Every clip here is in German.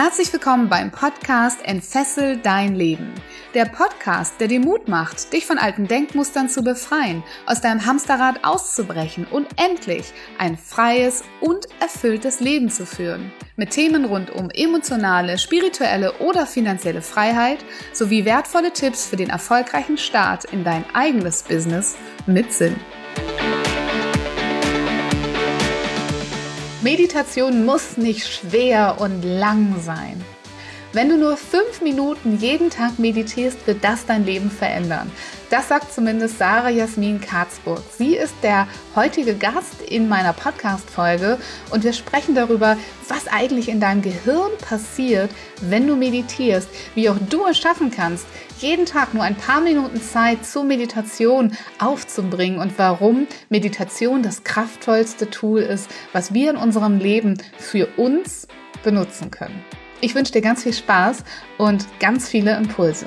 Herzlich willkommen beim Podcast Entfessel dein Leben. Der Podcast, der dir Mut macht, dich von alten Denkmustern zu befreien, aus deinem Hamsterrad auszubrechen und endlich ein freies und erfülltes Leben zu führen. Mit Themen rund um emotionale, spirituelle oder finanzielle Freiheit sowie wertvolle Tipps für den erfolgreichen Start in dein eigenes Business mit Sinn. Meditation muss nicht schwer und lang sein. Wenn du nur fünf Minuten jeden Tag meditierst, wird das dein Leben verändern. Das sagt zumindest Sarah Jasmin Karzburg. Sie ist der heutige Gast in meiner Podcast-Folge und wir sprechen darüber, was eigentlich in deinem Gehirn passiert, wenn du meditierst, wie auch du es schaffen kannst, jeden Tag nur ein paar Minuten Zeit zur Meditation aufzubringen und warum Meditation das kraftvollste Tool ist, was wir in unserem Leben für uns benutzen können. Ich wünsche dir ganz viel Spaß und ganz viele Impulse.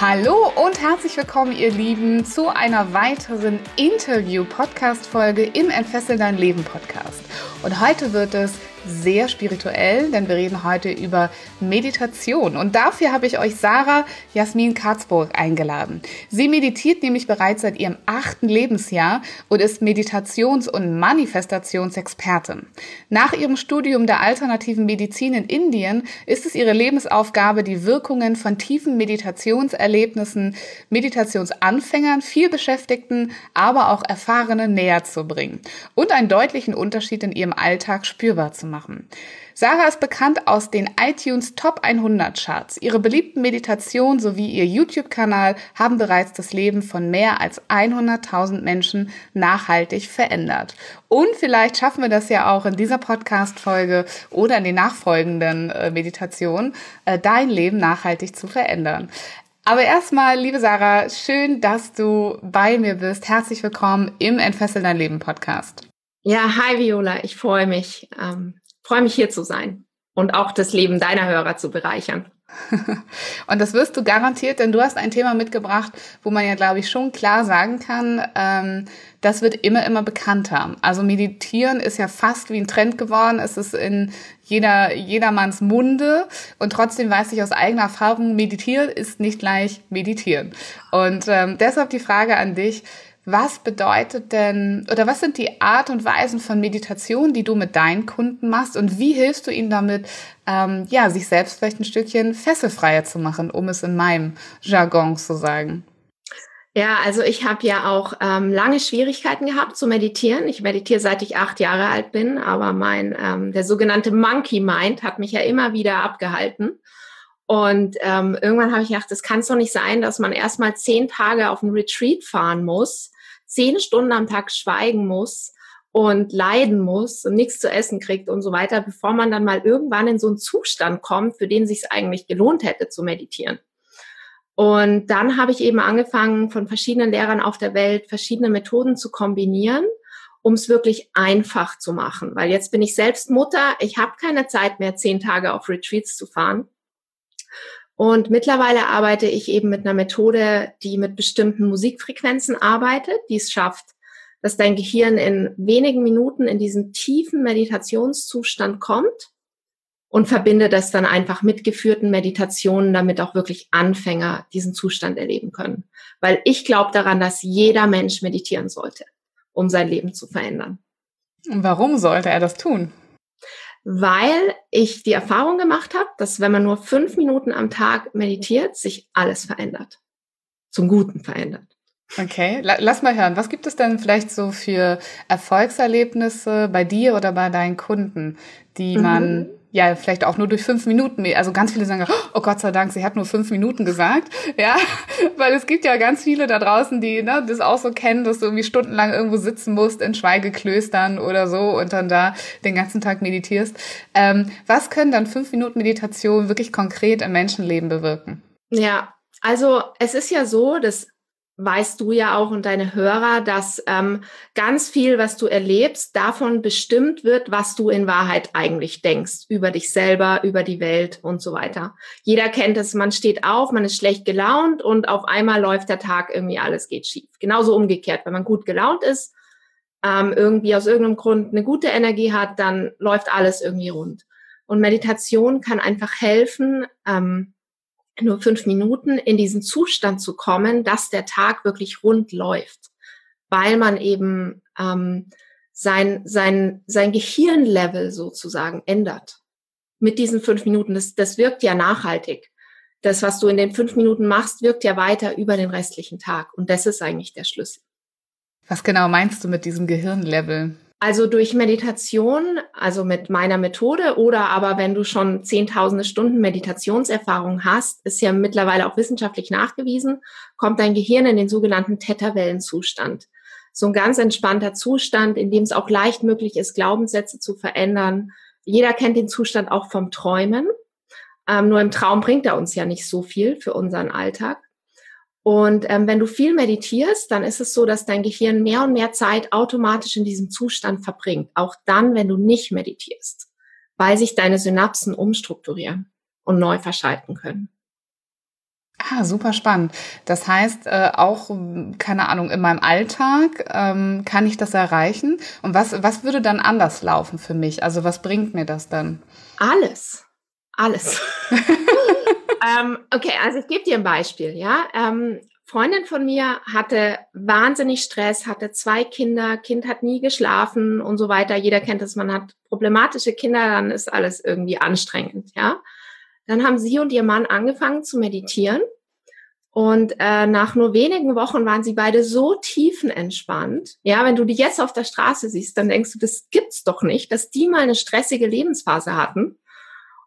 Hallo und herzlich willkommen, ihr Lieben, zu einer weiteren Interview-Podcast-Folge im Entfessel dein Leben Podcast. Und heute wird es sehr spirituell, denn wir reden heute über Meditation. Und dafür habe ich euch Sarah Jasmin Karzburg eingeladen. Sie meditiert nämlich bereits seit ihrem achten Lebensjahr und ist Meditations- und Manifestationsexpertin. Nach ihrem Studium der alternativen Medizin in Indien ist es ihre Lebensaufgabe, die Wirkungen von tiefen Meditationserlebnissen Meditationsanfängern, vielbeschäftigten, aber auch Erfahrenen näher zu bringen und einen deutlichen Unterschied in ihrem Alltag spürbar zu machen machen. Sarah ist bekannt aus den iTunes Top 100 Charts. Ihre beliebten Meditationen sowie ihr YouTube-Kanal haben bereits das Leben von mehr als 100.000 Menschen nachhaltig verändert. Und vielleicht schaffen wir das ja auch in dieser Podcast-Folge oder in den nachfolgenden äh, Meditationen, äh, dein Leben nachhaltig zu verändern. Aber erstmal, liebe Sarah, schön, dass du bei mir bist. Herzlich willkommen im Entfessel dein Leben Podcast. Ja, hi Viola, ich freue mich. Ähm, freue mich hier zu sein und auch das Leben deiner Hörer zu bereichern. und das wirst du garantiert, denn du hast ein Thema mitgebracht, wo man ja, glaube ich, schon klar sagen kann, ähm, das wird immer, immer bekannter. Also meditieren ist ja fast wie ein Trend geworden. Es ist in jeder, jedermanns Munde. Und trotzdem weiß ich aus eigener Erfahrung, meditieren ist nicht gleich meditieren. Und ähm, deshalb die Frage an dich, was bedeutet denn oder was sind die Art und Weisen von Meditation, die du mit deinen Kunden machst und wie hilfst du ihnen damit, ähm, ja, sich selbst vielleicht ein Stückchen fesselfreier zu machen, um es in meinem Jargon zu sagen? Ja, also ich habe ja auch ähm, lange Schwierigkeiten gehabt zu meditieren. Ich meditiere seit ich acht Jahre alt bin, aber mein ähm, der sogenannte Monkey Mind hat mich ja immer wieder abgehalten. Und ähm, irgendwann habe ich gedacht, das kann es doch nicht sein, dass man erstmal zehn Tage auf ein Retreat fahren muss, zehn Stunden am Tag schweigen muss und leiden muss und nichts zu essen kriegt und so weiter, bevor man dann mal irgendwann in so einen Zustand kommt, für den sich es eigentlich gelohnt hätte zu meditieren. Und dann habe ich eben angefangen, von verschiedenen Lehrern auf der Welt verschiedene Methoden zu kombinieren, um es wirklich einfach zu machen. Weil jetzt bin ich selbst Mutter, ich habe keine Zeit mehr, zehn Tage auf Retreats zu fahren. Und mittlerweile arbeite ich eben mit einer Methode, die mit bestimmten Musikfrequenzen arbeitet, die es schafft, dass dein Gehirn in wenigen Minuten in diesen tiefen Meditationszustand kommt und verbinde das dann einfach mit geführten Meditationen, damit auch wirklich Anfänger diesen Zustand erleben können. Weil ich glaube daran, dass jeder Mensch meditieren sollte, um sein Leben zu verändern. Und warum sollte er das tun? Weil ich die Erfahrung gemacht habe, dass wenn man nur fünf Minuten am Tag meditiert, sich alles verändert. Zum Guten verändert. Okay, lass mal hören. Was gibt es denn vielleicht so für Erfolgserlebnisse bei dir oder bei deinen Kunden, die man mhm ja, vielleicht auch nur durch fünf Minuten, also ganz viele sagen, oh Gott sei Dank, sie hat nur fünf Minuten gesagt, ja, weil es gibt ja ganz viele da draußen, die ne, das auch so kennen, dass du irgendwie stundenlang irgendwo sitzen musst in Schweigeklöstern oder so und dann da den ganzen Tag meditierst. Ähm, was können dann fünf Minuten Meditation wirklich konkret im Menschenleben bewirken? Ja, also es ist ja so, dass weißt du ja auch und deine Hörer, dass ähm, ganz viel, was du erlebst, davon bestimmt wird, was du in Wahrheit eigentlich denkst über dich selber, über die Welt und so weiter. Jeder kennt es, man steht auf, man ist schlecht gelaunt und auf einmal läuft der Tag irgendwie alles geht schief. Genauso umgekehrt, wenn man gut gelaunt ist, ähm, irgendwie aus irgendeinem Grund eine gute Energie hat, dann läuft alles irgendwie rund. Und Meditation kann einfach helfen, ähm, nur fünf Minuten in diesen Zustand zu kommen, dass der Tag wirklich rund läuft, weil man eben ähm, sein, sein, sein Gehirnlevel sozusagen ändert. Mit diesen fünf Minuten, das, das wirkt ja nachhaltig. Das, was du in den fünf Minuten machst, wirkt ja weiter über den restlichen Tag. Und das ist eigentlich der Schlüssel. Was genau meinst du mit diesem Gehirnlevel? Also durch Meditation, also mit meiner Methode oder aber wenn du schon zehntausende Stunden Meditationserfahrung hast, ist ja mittlerweile auch wissenschaftlich nachgewiesen, kommt dein Gehirn in den sogenannten Theta-Wellenzustand. So ein ganz entspannter Zustand, in dem es auch leicht möglich ist, Glaubenssätze zu verändern. Jeder kennt den Zustand auch vom Träumen. Ähm, nur im Traum bringt er uns ja nicht so viel für unseren Alltag. Und ähm, wenn du viel meditierst, dann ist es so, dass dein Gehirn mehr und mehr Zeit automatisch in diesem Zustand verbringt. Auch dann, wenn du nicht meditierst, weil sich deine Synapsen umstrukturieren und neu verschalten können. Ah, super spannend. Das heißt, äh, auch, keine Ahnung, in meinem Alltag ähm, kann ich das erreichen. Und was, was würde dann anders laufen für mich? Also was bringt mir das dann? Alles. Alles. ähm, okay, also ich gebe dir ein Beispiel, ja. Ähm, Freundin von mir hatte wahnsinnig Stress, hatte zwei Kinder, Kind hat nie geschlafen und so weiter. Jeder kennt es, man hat problematische Kinder, dann ist alles irgendwie anstrengend, ja. Dann haben sie und ihr Mann angefangen zu meditieren. Und äh, nach nur wenigen Wochen waren sie beide so tiefenentspannt. Ja, wenn du die jetzt auf der Straße siehst, dann denkst du, das gibt's doch nicht, dass die mal eine stressige Lebensphase hatten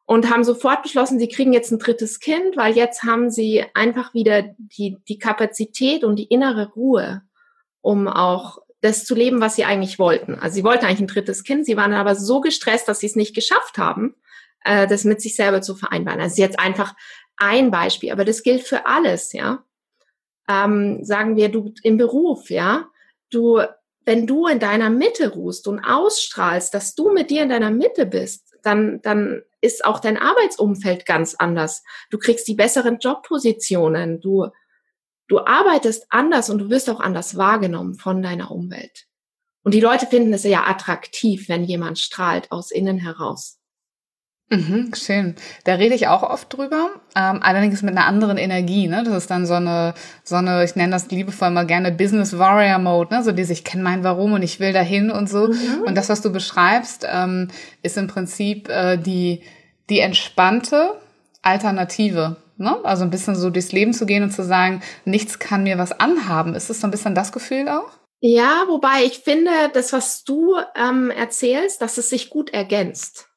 und haben sofort beschlossen, sie kriegen jetzt ein drittes Kind, weil jetzt haben sie einfach wieder die, die Kapazität und die innere Ruhe, um auch das zu leben, was sie eigentlich wollten. Also sie wollten eigentlich ein drittes Kind, sie waren aber so gestresst, dass sie es nicht geschafft haben, äh, das mit sich selber zu vereinbaren. Also jetzt einfach ein Beispiel, aber das gilt für alles, ja. Ähm, sagen wir, du im Beruf, ja, du, wenn du in deiner Mitte ruhst und ausstrahlst, dass du mit dir in deiner Mitte bist, dann, dann ist auch dein Arbeitsumfeld ganz anders. Du kriegst die besseren Jobpositionen, du, du arbeitest anders und du wirst auch anders wahrgenommen von deiner Umwelt. Und die Leute finden es ja attraktiv, wenn jemand strahlt aus innen heraus. Mhm, schön. Da rede ich auch oft drüber, ähm, allerdings mit einer anderen Energie. Ne? Das ist dann so eine, so eine, ich nenne das liebevoll mal gerne Business Warrior Mode, ne? so diese, ich kenne mein Warum und ich will dahin und so. Mhm. Und das, was du beschreibst, ähm, ist im Prinzip äh, die, die entspannte Alternative. Ne? Also ein bisschen so durchs Leben zu gehen und zu sagen, nichts kann mir was anhaben. Ist das so ein bisschen das Gefühl auch? Ja, wobei ich finde, das, was du ähm, erzählst, dass es sich gut ergänzt.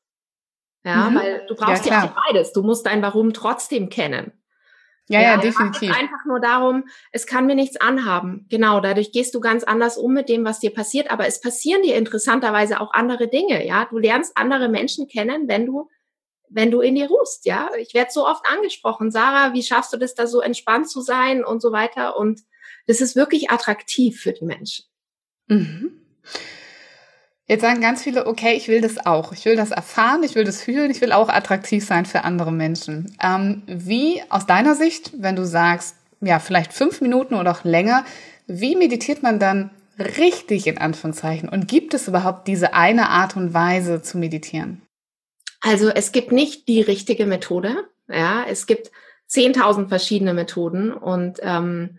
Ja, mhm. weil du brauchst ja, ja beides. Du musst dein Warum trotzdem kennen. Ja, ja, ja definitiv. Es einfach nur darum, es kann mir nichts anhaben. Genau, dadurch gehst du ganz anders um mit dem, was dir passiert. Aber es passieren dir interessanterweise auch andere Dinge. Ja, du lernst andere Menschen kennen, wenn du, wenn du in dir ruhst. Ja, ich werde so oft angesprochen, Sarah, wie schaffst du das, da so entspannt zu sein und so weiter. Und das ist wirklich attraktiv für die Menschen. Mhm. Jetzt sagen ganz viele, okay, ich will das auch. Ich will das erfahren, ich will das fühlen, ich will auch attraktiv sein für andere Menschen. Ähm, wie aus deiner Sicht, wenn du sagst, ja, vielleicht fünf Minuten oder auch länger, wie meditiert man dann richtig in Anführungszeichen? Und gibt es überhaupt diese eine Art und Weise zu meditieren? Also es gibt nicht die richtige Methode. Ja, es gibt 10.000 verschiedene Methoden und ähm,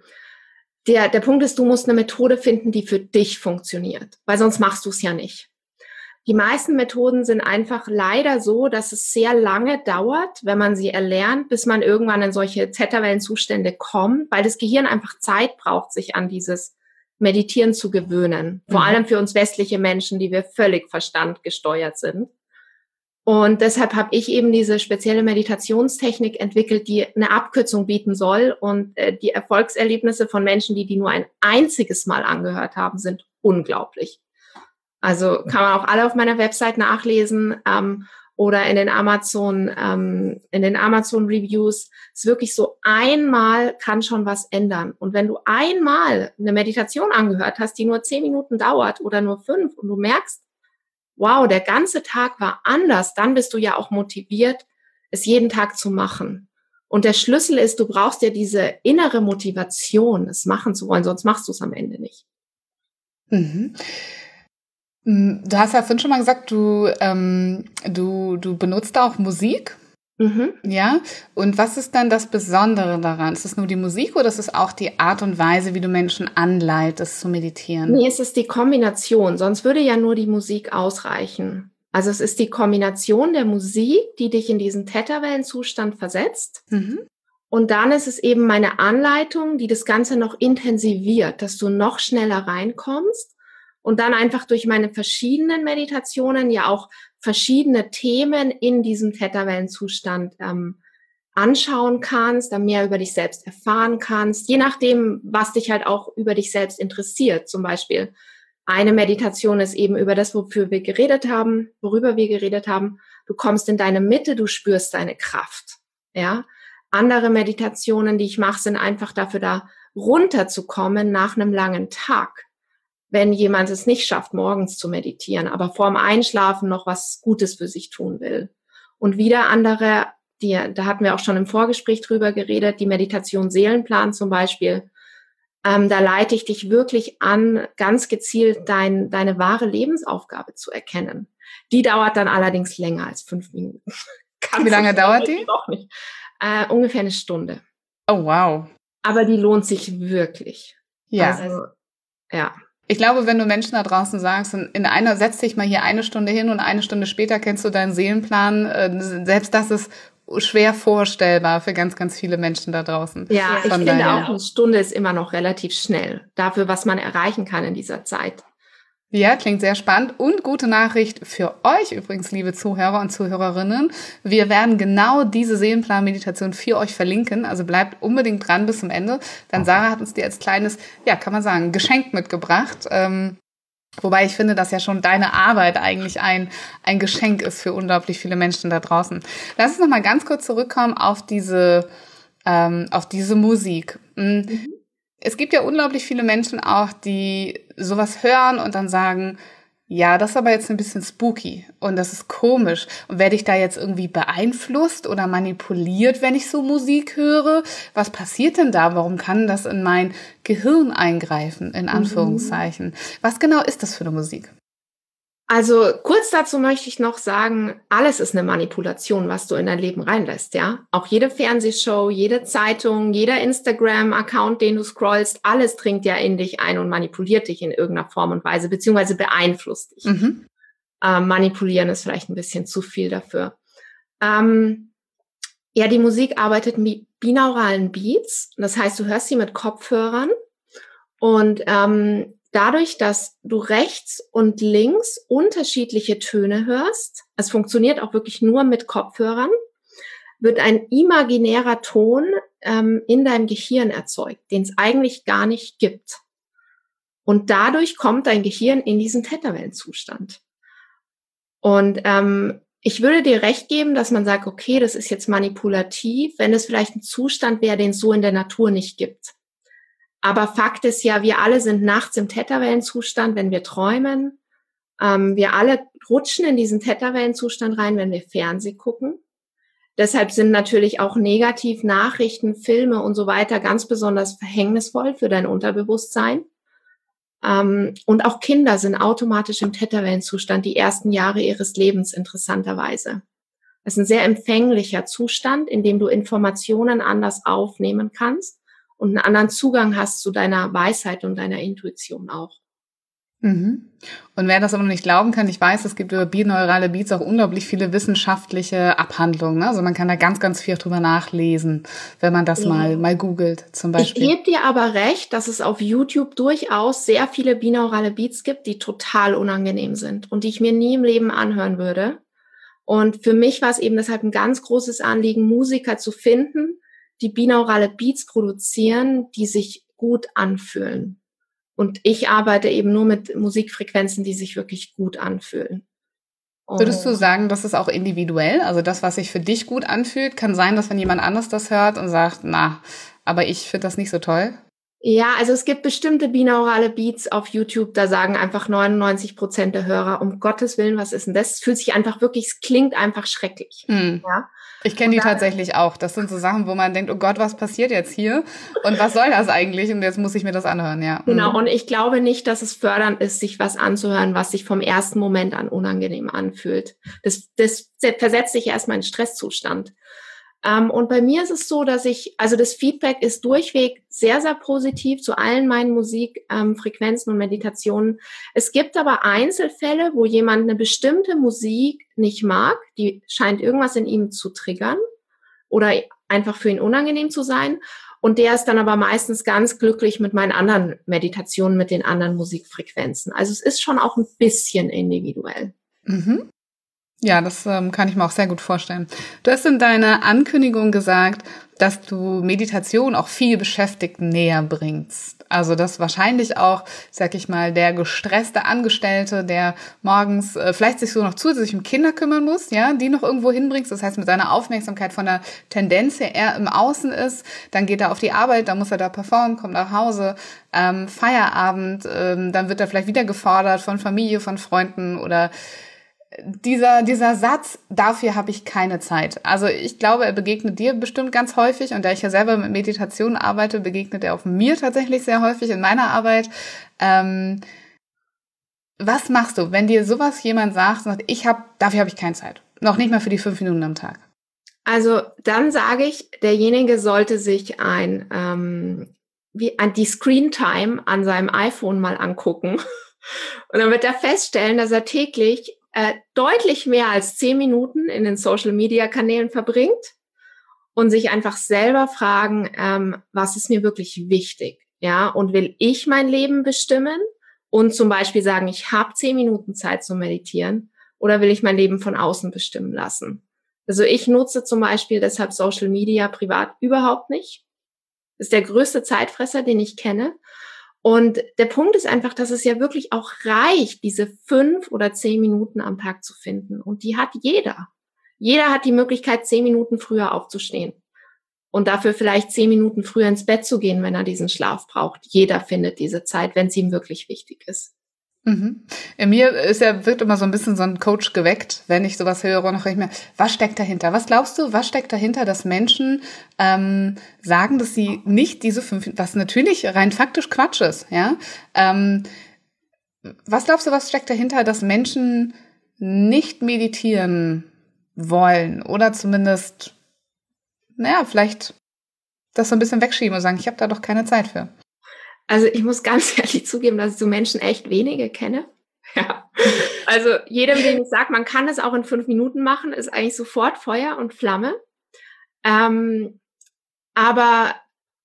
der, der Punkt ist, du musst eine Methode finden, die für dich funktioniert, weil sonst machst du es ja nicht. Die meisten Methoden sind einfach leider so, dass es sehr lange dauert, wenn man sie erlernt, bis man irgendwann in solche Zeta-Wellen-Zustände kommt, weil das Gehirn einfach Zeit braucht, sich an dieses Meditieren zu gewöhnen. Vor mhm. allem für uns westliche Menschen, die wir völlig verstandgesteuert sind. Und deshalb habe ich eben diese spezielle Meditationstechnik entwickelt, die eine Abkürzung bieten soll. Und äh, die Erfolgserlebnisse von Menschen, die die nur ein einziges Mal angehört haben, sind unglaublich. Also kann man auch alle auf meiner Website nachlesen ähm, oder in den Amazon ähm, in den Amazon Reviews. Es ist wirklich so einmal kann schon was ändern. Und wenn du einmal eine Meditation angehört hast, die nur zehn Minuten dauert oder nur fünf, und du merkst wow, der ganze Tag war anders, dann bist du ja auch motiviert, es jeden Tag zu machen. Und der Schlüssel ist, du brauchst ja diese innere Motivation, es machen zu wollen, sonst machst du es am Ende nicht. Mhm. Mm, du hast ja vorhin schon mal gesagt, du, ähm, du, du benutzt auch Musik. Mhm. Ja. Und was ist dann das Besondere daran? Ist es nur die Musik oder ist es auch die Art und Weise, wie du Menschen anleitest zu meditieren? Nee, es ist die Kombination. Sonst würde ja nur die Musik ausreichen. Also es ist die Kombination der Musik, die dich in diesen Theta-Wellenzustand versetzt. Mhm. Und dann ist es eben meine Anleitung, die das Ganze noch intensiviert, dass du noch schneller reinkommst und dann einfach durch meine verschiedenen Meditationen ja auch verschiedene Themen in diesem Theta-Wellenzustand ähm, anschauen kannst, dann mehr über dich selbst erfahren kannst, je nachdem, was dich halt auch über dich selbst interessiert. Zum Beispiel eine Meditation ist eben über das, wofür wir geredet haben, worüber wir geredet haben. Du kommst in deine Mitte, du spürst deine Kraft. Ja. Andere Meditationen, die ich mache, sind einfach dafür da, runterzukommen nach einem langen Tag wenn jemand es nicht schafft, morgens zu meditieren, aber vorm Einschlafen noch was Gutes für sich tun will. Und wieder andere, die, da hatten wir auch schon im Vorgespräch drüber geredet, die Meditation Seelenplan zum Beispiel. Ähm, da leite ich dich wirklich an, ganz gezielt dein, deine wahre Lebensaufgabe zu erkennen. Die dauert dann allerdings länger als fünf Minuten. Wie lange dauert die? Auch nicht. Äh, ungefähr eine Stunde. Oh, wow. Aber die lohnt sich wirklich. Ja. Also, ja. Ich glaube, wenn du Menschen da draußen sagst, in einer setz dich mal hier eine Stunde hin und eine Stunde später kennst du deinen Seelenplan, äh, selbst das ist schwer vorstellbar für ganz, ganz viele Menschen da draußen. Ja, ich finde auch, eine Stunde ist immer noch relativ schnell dafür, was man erreichen kann in dieser Zeit. Ja, klingt sehr spannend. Und gute Nachricht für euch übrigens, liebe Zuhörer und Zuhörerinnen. Wir werden genau diese Seelenplan-Meditation für euch verlinken. Also bleibt unbedingt dran bis zum Ende. Denn Sarah hat uns die als kleines, ja, kann man sagen, Geschenk mitgebracht. Ähm, Wobei ich finde, dass ja schon deine Arbeit eigentlich ein, ein Geschenk ist für unglaublich viele Menschen da draußen. Lass uns noch mal ganz kurz zurückkommen auf diese, ähm, auf diese Musik. Hm. Mhm es gibt ja unglaublich viele Menschen auch, die sowas hören und dann sagen, ja, das ist aber jetzt ein bisschen spooky und das ist komisch. Und werde ich da jetzt irgendwie beeinflusst oder manipuliert, wenn ich so Musik höre? Was passiert denn da? Warum kann das in mein Gehirn eingreifen, in mhm. Anführungszeichen? Mhm. Was genau ist das für eine Musik? Also kurz dazu möchte ich noch sagen, alles ist eine Manipulation, was du in dein Leben reinlässt, ja. Auch jede Fernsehshow, jede Zeitung, jeder Instagram-Account, den du scrollst, alles dringt ja in dich ein und manipuliert dich in irgendeiner Form und Weise, beziehungsweise beeinflusst dich. Mhm. Ähm, manipulieren ist vielleicht ein bisschen zu viel dafür. Ähm, ja, die Musik arbeitet mit binauralen Beats. Das heißt, du hörst sie mit Kopfhörern und ähm, dadurch, dass du rechts und links unterschiedliche Töne hörst, es funktioniert auch wirklich nur mit Kopfhörern, wird ein imaginärer Ton ähm, in deinem Gehirn erzeugt, den es eigentlich gar nicht gibt. Und dadurch kommt dein Gehirn in diesen Theta-Wellenzustand. Und ähm, ich würde dir recht geben, dass man sagt, okay, das ist jetzt manipulativ, wenn es vielleicht ein Zustand wäre, den es so in der Natur nicht gibt. Aber Fakt ist ja, wir alle sind nachts im Theta-Wellenzustand, wenn wir träumen. Ähm, wir alle rutschen in diesen Theta-Wellenzustand rein, wenn wir Fernseh gucken. Deshalb sind natürlich auch Negativ-Nachrichten, Filme und so weiter ganz besonders verhängnisvoll für dein Unterbewusstsein. Ähm, und auch Kinder sind automatisch im Theta-Wellenzustand die ersten Jahre ihres Lebens interessanterweise. Das ist ein sehr empfänglicher Zustand, in dem du Informationen anders aufnehmen kannst und einen anderen Zugang hast zu deiner Weisheit und deiner Intuition auch. Mhm. Und wer das aber noch nicht glauben kann, ich weiß, es gibt über bineurale Beats auch unglaublich viele wissenschaftliche Abhandlungen. Ne? Also man kann da ganz, ganz viel drüber nachlesen, wenn man das ja. mal, mal googelt zum Beispiel. Ich gebe dir aber recht, dass es auf YouTube durchaus sehr viele binaurale Beats gibt, die total unangenehm sind und die ich mir nie im Leben anhören würde. Und für mich war es eben deshalb ein ganz großes Anliegen, Musiker zu finden, die binaurale Beats produzieren, die sich gut anfühlen. Und ich arbeite eben nur mit Musikfrequenzen, die sich wirklich gut anfühlen. Würdest du sagen, das ist auch individuell? Also das, was sich für dich gut anfühlt, kann sein, dass wenn jemand anders das hört und sagt, na, aber ich finde das nicht so toll? Ja, also es gibt bestimmte binaurale Beats auf YouTube, da sagen einfach 99 Prozent der Hörer, um Gottes Willen, was ist denn das? Es fühlt sich einfach wirklich, es klingt einfach schrecklich. Mhm. Ja? Ich kenne die tatsächlich auch. Das sind so Sachen, wo man denkt, oh Gott, was passiert jetzt hier? Und was soll das eigentlich? Und jetzt muss ich mir das anhören, ja. Genau, mhm. und ich glaube nicht, dass es fördernd ist, sich was anzuhören, was sich vom ersten Moment an unangenehm anfühlt. Das, das versetzt sich erstmal in Stresszustand. Ähm, und bei mir ist es so, dass ich, also das Feedback ist durchweg sehr, sehr positiv zu allen meinen Musikfrequenzen ähm, und Meditationen. Es gibt aber Einzelfälle, wo jemand eine bestimmte Musik nicht mag, die scheint irgendwas in ihm zu triggern oder einfach für ihn unangenehm zu sein. Und der ist dann aber meistens ganz glücklich mit meinen anderen Meditationen, mit den anderen Musikfrequenzen. Also es ist schon auch ein bisschen individuell. Mhm. Ja, das ähm, kann ich mir auch sehr gut vorstellen. Du hast in deiner Ankündigung gesagt, dass du Meditation auch viel Beschäftigten näher bringst. Also dass wahrscheinlich auch, sag ich mal, der gestresste Angestellte, der morgens äh, vielleicht sich so noch zusätzlich um Kinder kümmern muss, ja, die noch irgendwo hinbringst. Das heißt, mit seiner Aufmerksamkeit von der Tendenz her eher im Außen ist. Dann geht er auf die Arbeit, dann muss er da performen, kommt nach Hause, ähm, Feierabend, ähm, dann wird er vielleicht wieder gefordert von Familie, von Freunden oder dieser, dieser Satz, dafür habe ich keine Zeit. Also ich glaube, er begegnet dir bestimmt ganz häufig und da ich ja selber mit Meditation arbeite, begegnet er auch mir tatsächlich sehr häufig in meiner Arbeit. Ähm, was machst du, wenn dir sowas jemand sagt, sagt ich habe, dafür habe ich keine Zeit. Noch nicht mal für die fünf Minuten am Tag. Also dann sage ich, derjenige sollte sich ein, ähm, wie, an die Screen Time an seinem iPhone mal angucken. Und dann wird er feststellen, dass er täglich äh, deutlich mehr als zehn Minuten in den Social-Media-Kanälen verbringt und sich einfach selber fragen, ähm, was ist mir wirklich wichtig? Ja, und will ich mein Leben bestimmen und zum Beispiel sagen, ich habe zehn Minuten Zeit zu meditieren oder will ich mein Leben von außen bestimmen lassen? Also ich nutze zum Beispiel deshalb Social Media privat überhaupt nicht. Das ist der größte Zeitfresser, den ich kenne. Und der Punkt ist einfach, dass es ja wirklich auch reicht, diese fünf oder zehn Minuten am Tag zu finden. Und die hat jeder. Jeder hat die Möglichkeit, zehn Minuten früher aufzustehen. Und dafür vielleicht zehn Minuten früher ins Bett zu gehen, wenn er diesen Schlaf braucht. Jeder findet diese Zeit, wenn es ihm wirklich wichtig ist. Mhm. In mir ist ja, wird immer so ein bisschen so ein Coach geweckt, wenn ich sowas höre und ich mir, was steckt dahinter? Was glaubst du, was steckt dahinter, dass Menschen ähm, sagen, dass sie nicht diese fünf, was natürlich rein faktisch Quatsch ist, ja? Ähm, was glaubst du, was steckt dahinter, dass Menschen nicht meditieren wollen oder zumindest, naja, vielleicht das so ein bisschen wegschieben und sagen, ich habe da doch keine Zeit für? Also ich muss ganz ehrlich zugeben, dass ich so Menschen echt wenige kenne. Ja. Also jedem, dem ich sage, man kann es auch in fünf Minuten machen, ist eigentlich sofort Feuer und Flamme. Ähm, aber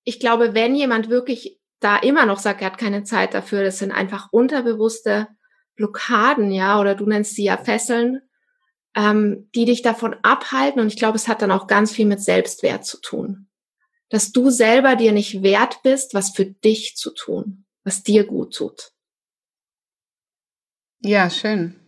ich glaube, wenn jemand wirklich da immer noch sagt, er hat keine Zeit dafür, das sind einfach unterbewusste Blockaden, ja, oder du nennst sie ja Fesseln, ähm, die dich davon abhalten. Und ich glaube, es hat dann auch ganz viel mit Selbstwert zu tun dass du selber dir nicht wert bist, was für dich zu tun, was dir gut tut. Ja, schön.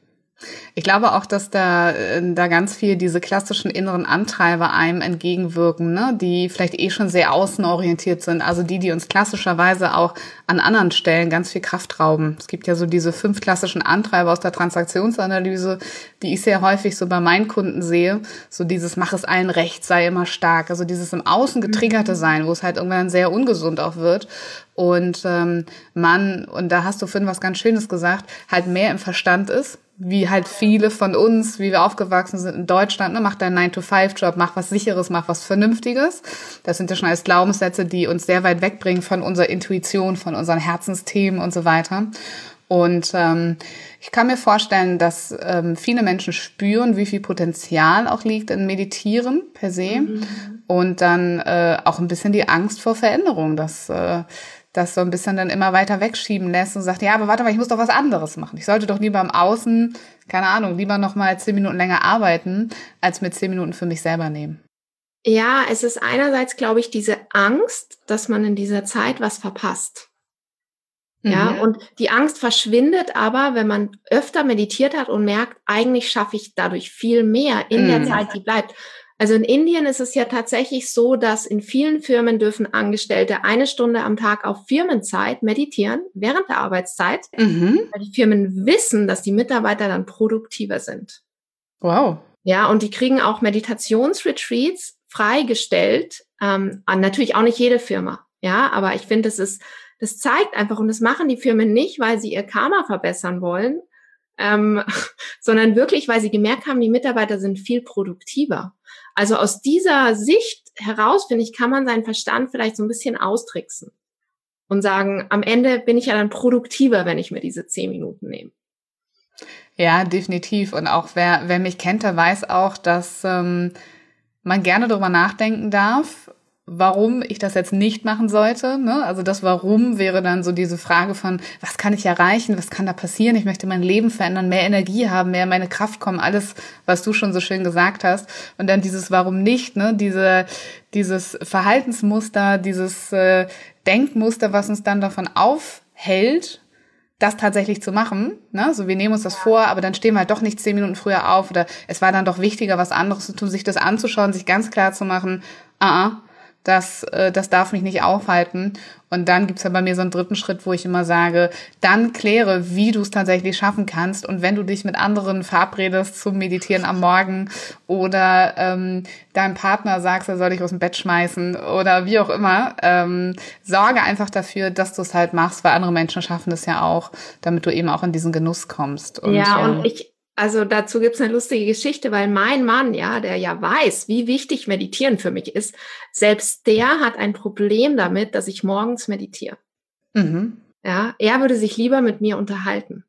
Ich glaube auch, dass da, äh, da ganz viel diese klassischen inneren Antreiber einem entgegenwirken, ne? die vielleicht eh schon sehr außenorientiert sind, also die, die uns klassischerweise auch an anderen Stellen ganz viel Kraft rauben. Es gibt ja so diese fünf klassischen Antreiber aus der Transaktionsanalyse, die ich sehr häufig so bei meinen Kunden sehe. So dieses Mach es allen recht, sei immer stark. Also dieses im Außen getriggerte mhm. Sein, wo es halt irgendwann sehr ungesund auch wird. Und ähm, man, und da hast du Finn was ganz Schönes gesagt, halt mehr im Verstand ist wie halt viele von uns, wie wir aufgewachsen sind in Deutschland, ne, mach deinen 9-to-5-Job, mach was Sicheres, mach was Vernünftiges. Das sind ja schon alles Glaubenssätze, die uns sehr weit wegbringen von unserer Intuition, von unseren Herzensthemen und so weiter. Und ähm, ich kann mir vorstellen, dass ähm, viele Menschen spüren, wie viel Potenzial auch liegt in Meditieren per se mhm. und dann äh, auch ein bisschen die Angst vor Veränderung, dass äh, das so ein bisschen dann immer weiter wegschieben lässt und sagt, ja, aber warte mal, ich muss doch was anderes machen. Ich sollte doch lieber im Außen, keine Ahnung, lieber noch mal zehn Minuten länger arbeiten, als mir zehn Minuten für mich selber nehmen. Ja, es ist einerseits, glaube ich, diese Angst, dass man in dieser Zeit was verpasst. Ja, mhm. und die Angst verschwindet aber, wenn man öfter meditiert hat und merkt, eigentlich schaffe ich dadurch viel mehr in mhm. der Zeit, die bleibt. Also in Indien ist es ja tatsächlich so, dass in vielen Firmen dürfen Angestellte eine Stunde am Tag auf Firmenzeit meditieren, während der Arbeitszeit, mhm. weil die Firmen wissen, dass die Mitarbeiter dann produktiver sind. Wow. Ja, und die kriegen auch Meditationsretreats freigestellt. Ähm, natürlich auch nicht jede Firma. Ja, aber ich finde, das ist, das zeigt einfach, und das machen die Firmen nicht, weil sie ihr Karma verbessern wollen, ähm, sondern wirklich, weil sie gemerkt haben, die Mitarbeiter sind viel produktiver. Also aus dieser Sicht heraus, finde ich, kann man seinen Verstand vielleicht so ein bisschen austricksen und sagen, am Ende bin ich ja dann produktiver, wenn ich mir diese zehn Minuten nehme. Ja, definitiv. Und auch wer, wer mich kennt, der weiß auch, dass ähm, man gerne darüber nachdenken darf, warum ich das jetzt nicht machen sollte. Ne? Also das Warum wäre dann so diese Frage von, was kann ich erreichen, was kann da passieren? Ich möchte mein Leben verändern, mehr Energie haben, mehr in meine Kraft kommen, alles, was du schon so schön gesagt hast. Und dann dieses Warum nicht, ne? Diese, dieses Verhaltensmuster, dieses äh, Denkmuster, was uns dann davon aufhält, das tatsächlich zu machen. Ne? So, wir nehmen uns das vor, aber dann stehen wir halt doch nicht zehn Minuten früher auf oder es war dann doch wichtiger, was anderes zu tun, sich das anzuschauen, sich ganz klar zu machen, ah, uh das, äh, das darf mich nicht aufhalten. Und dann gibt's ja bei mir so einen dritten Schritt, wo ich immer sage, dann kläre, wie du es tatsächlich schaffen kannst. Und wenn du dich mit anderen verabredest zum Meditieren am Morgen oder ähm, deinem Partner sagst, er soll dich aus dem Bett schmeißen oder wie auch immer, ähm, sorge einfach dafür, dass du es halt machst, weil andere Menschen schaffen es ja auch, damit du eben auch in diesen Genuss kommst. Und, ja, und ähm, ich, also dazu gibt es eine lustige Geschichte, weil mein Mann, ja, der ja weiß, wie wichtig Meditieren für mich ist, selbst der hat ein Problem damit, dass ich morgens meditiere. Mhm. Ja, er würde sich lieber mit mir unterhalten.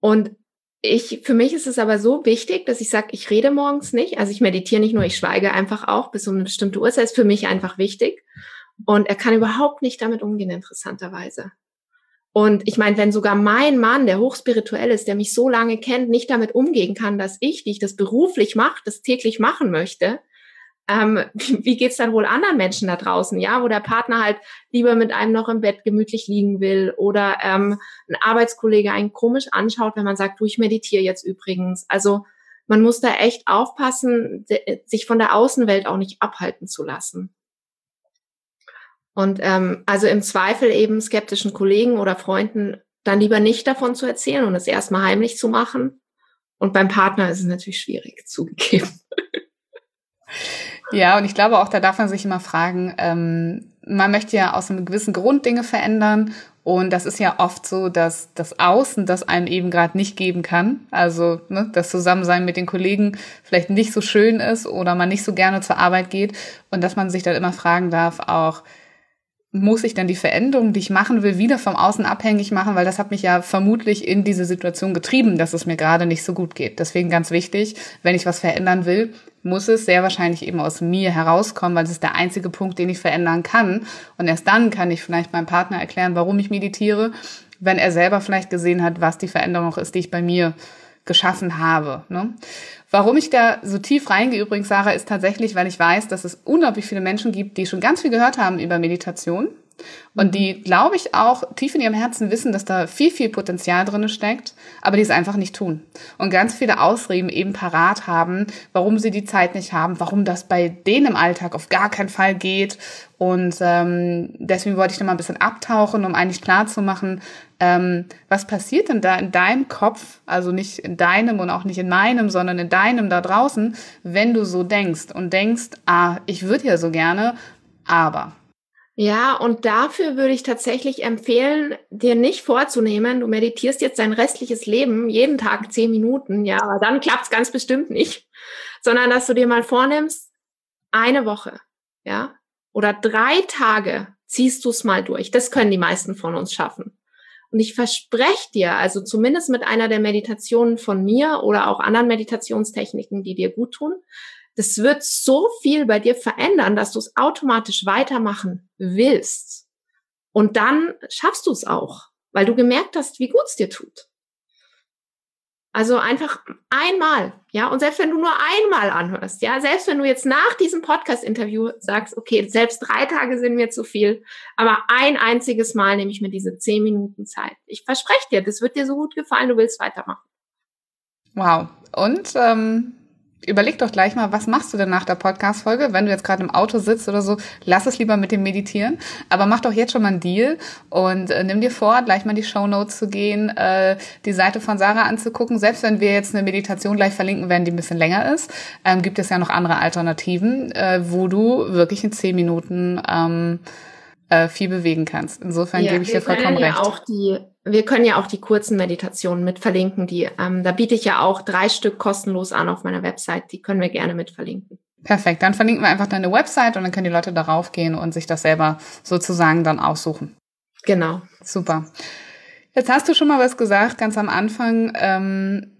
Und ich, für mich ist es aber so wichtig, dass ich sage, ich rede morgens nicht. Also ich meditiere nicht nur, ich schweige einfach auch bis um eine bestimmte Uhrzeit. Ist für mich einfach wichtig. Und er kann überhaupt nicht damit umgehen, interessanterweise. Und ich meine, wenn sogar mein Mann, der hochspirituell ist, der mich so lange kennt, nicht damit umgehen kann, dass ich, die ich das beruflich mache, das täglich machen möchte, ähm, wie geht's dann wohl anderen Menschen da draußen, ja, wo der Partner halt lieber mit einem noch im Bett gemütlich liegen will oder ähm, ein Arbeitskollege einen komisch anschaut, wenn man sagt, du, ich meditiere jetzt übrigens. Also man muss da echt aufpassen, sich von der Außenwelt auch nicht abhalten zu lassen. Und ähm, also im Zweifel eben skeptischen Kollegen oder Freunden dann lieber nicht davon zu erzählen und es erstmal heimlich zu machen. Und beim Partner ist es natürlich schwierig zugegeben. Ja, und ich glaube auch, da darf man sich immer fragen, ähm, man möchte ja aus einem gewissen Grund Dinge verändern. Und das ist ja oft so, dass das Außen das einem eben gerade nicht geben kann. Also ne, das Zusammensein mit den Kollegen vielleicht nicht so schön ist oder man nicht so gerne zur Arbeit geht. Und dass man sich dann immer fragen darf, auch, muss ich dann die Veränderung, die ich machen will, wieder vom Außen abhängig machen, weil das hat mich ja vermutlich in diese Situation getrieben, dass es mir gerade nicht so gut geht. Deswegen ganz wichtig, wenn ich was verändern will, muss es sehr wahrscheinlich eben aus mir herauskommen, weil es ist der einzige Punkt, den ich verändern kann. Und erst dann kann ich vielleicht meinem Partner erklären, warum ich meditiere, wenn er selber vielleicht gesehen hat, was die Veränderung ist, die ich bei mir geschaffen habe. Ne? Warum ich da so tief reingehe übrigens, Sarah, ist tatsächlich, weil ich weiß, dass es unglaublich viele Menschen gibt, die schon ganz viel gehört haben über Meditation und die, glaube ich, auch tief in ihrem Herzen wissen, dass da viel, viel Potenzial drin steckt, aber die es einfach nicht tun. Und ganz viele Ausreden eben parat haben, warum sie die Zeit nicht haben, warum das bei denen im Alltag auf gar keinen Fall geht. Und ähm, deswegen wollte ich da mal ein bisschen abtauchen, um eigentlich klarzumachen, ähm, was passiert denn da in deinem Kopf, also nicht in deinem und auch nicht in meinem, sondern in deinem da draußen, wenn du so denkst und denkst, ah, ich würde ja so gerne, aber ja, und dafür würde ich tatsächlich empfehlen, dir nicht vorzunehmen, du meditierst jetzt dein restliches Leben jeden Tag zehn Minuten, ja, aber dann klappt es ganz bestimmt nicht, sondern dass du dir mal vornimmst, eine Woche, ja, oder drei Tage ziehst du es mal durch. Das können die meisten von uns schaffen. Und ich verspreche dir, also zumindest mit einer der Meditationen von mir oder auch anderen Meditationstechniken, die dir gut tun, das wird so viel bei dir verändern, dass du es automatisch weitermachen willst. Und dann schaffst du es auch, weil du gemerkt hast, wie gut es dir tut. Also einfach einmal, ja, und selbst wenn du nur einmal anhörst, ja, selbst wenn du jetzt nach diesem Podcast-Interview sagst, okay, selbst drei Tage sind mir zu viel, aber ein einziges Mal nehme ich mir diese zehn Minuten Zeit. Ich verspreche dir, das wird dir so gut gefallen, du willst weitermachen. Wow. Und ähm, überleg doch gleich mal, was machst du denn nach der Podcast-Folge? Wenn du jetzt gerade im Auto sitzt oder so, lass es lieber mit dem Meditieren. Aber mach doch jetzt schon mal einen Deal und äh, nimm dir vor, gleich mal in die Show Notes zu gehen, äh, die Seite von Sarah anzugucken. Selbst wenn wir jetzt eine Meditation gleich verlinken werden, die ein bisschen länger ist, ähm, gibt es ja noch andere Alternativen, äh, wo du wirklich in zehn Minuten ähm, äh, viel bewegen kannst. Insofern ja, gebe ich dir vollkommen ja recht. Auch die wir können ja auch die kurzen Meditationen mit verlinken. Die, ähm, da biete ich ja auch drei Stück kostenlos an auf meiner Website. Die können wir gerne mit verlinken. Perfekt. Dann verlinken wir einfach deine Website und dann können die Leute darauf gehen und sich das selber sozusagen dann aussuchen. Genau. Super. Jetzt hast du schon mal was gesagt, ganz am Anfang. Ähm,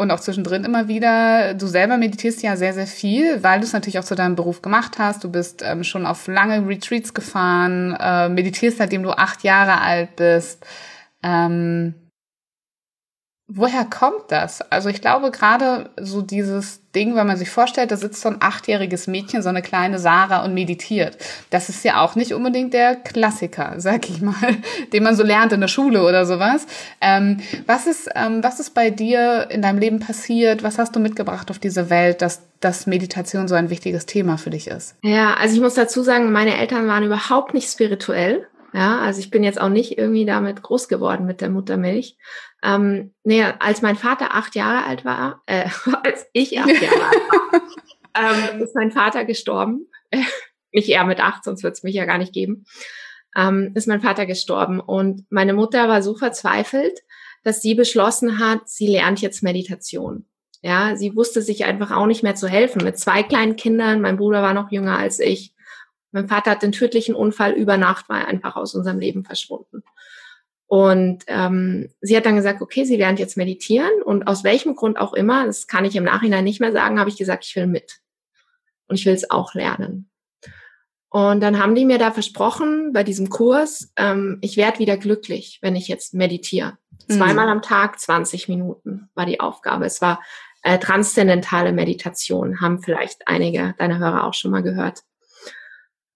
und auch zwischendrin immer wieder. Du selber meditierst ja sehr, sehr viel, weil du es natürlich auch zu deinem Beruf gemacht hast. Du bist ähm, schon auf lange Retreats gefahren, äh, meditierst seitdem du acht Jahre alt bist. Ähm, woher kommt das? Also ich glaube gerade so dieses Ding, wenn man sich vorstellt, da sitzt so ein achtjähriges Mädchen, so eine kleine Sarah und meditiert. Das ist ja auch nicht unbedingt der Klassiker, sag ich mal, den man so lernt in der Schule oder sowas. Ähm, was ist, ähm, was ist bei dir in deinem Leben passiert? Was hast du mitgebracht auf diese Welt, dass dass Meditation so ein wichtiges Thema für dich ist? Ja, also ich muss dazu sagen, meine Eltern waren überhaupt nicht spirituell. Ja, also ich bin jetzt auch nicht irgendwie damit groß geworden mit der Muttermilch. Ähm, nee, als mein Vater acht Jahre alt war, äh, als ich acht Jahre alt war, ähm, ist mein Vater gestorben. nicht er mit acht, sonst wird es mich ja gar nicht geben. Ähm, ist mein Vater gestorben. Und meine Mutter war so verzweifelt, dass sie beschlossen hat, sie lernt jetzt Meditation. Ja, sie wusste sich einfach auch nicht mehr zu helfen. Mit zwei kleinen Kindern, mein Bruder war noch jünger als ich. Mein Vater hat den tödlichen Unfall über Nacht, war einfach aus unserem Leben verschwunden. Und ähm, sie hat dann gesagt, okay, sie lernt jetzt meditieren und aus welchem Grund auch immer, das kann ich im Nachhinein nicht mehr sagen, habe ich gesagt, ich will mit. Und ich will es auch lernen. Und dann haben die mir da versprochen bei diesem Kurs, ähm, ich werde wieder glücklich, wenn ich jetzt meditiere. Mhm. Zweimal am Tag, 20 Minuten war die Aufgabe. Es war äh, transzendentale Meditation, haben vielleicht einige deiner Hörer auch schon mal gehört.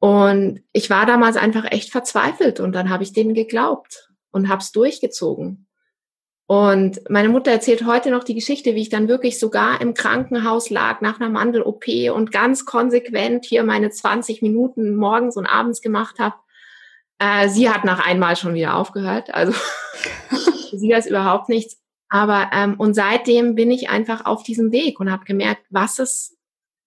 Und ich war damals einfach echt verzweifelt und dann habe ich denen geglaubt und habe es durchgezogen. Und meine Mutter erzählt heute noch die Geschichte, wie ich dann wirklich sogar im Krankenhaus lag nach einer Mandel-OP und ganz konsequent hier meine 20 Minuten morgens und abends gemacht habe. Äh, sie hat nach einmal schon wieder aufgehört, also sie weiß überhaupt nichts. Aber ähm, und seitdem bin ich einfach auf diesem Weg und habe gemerkt, was es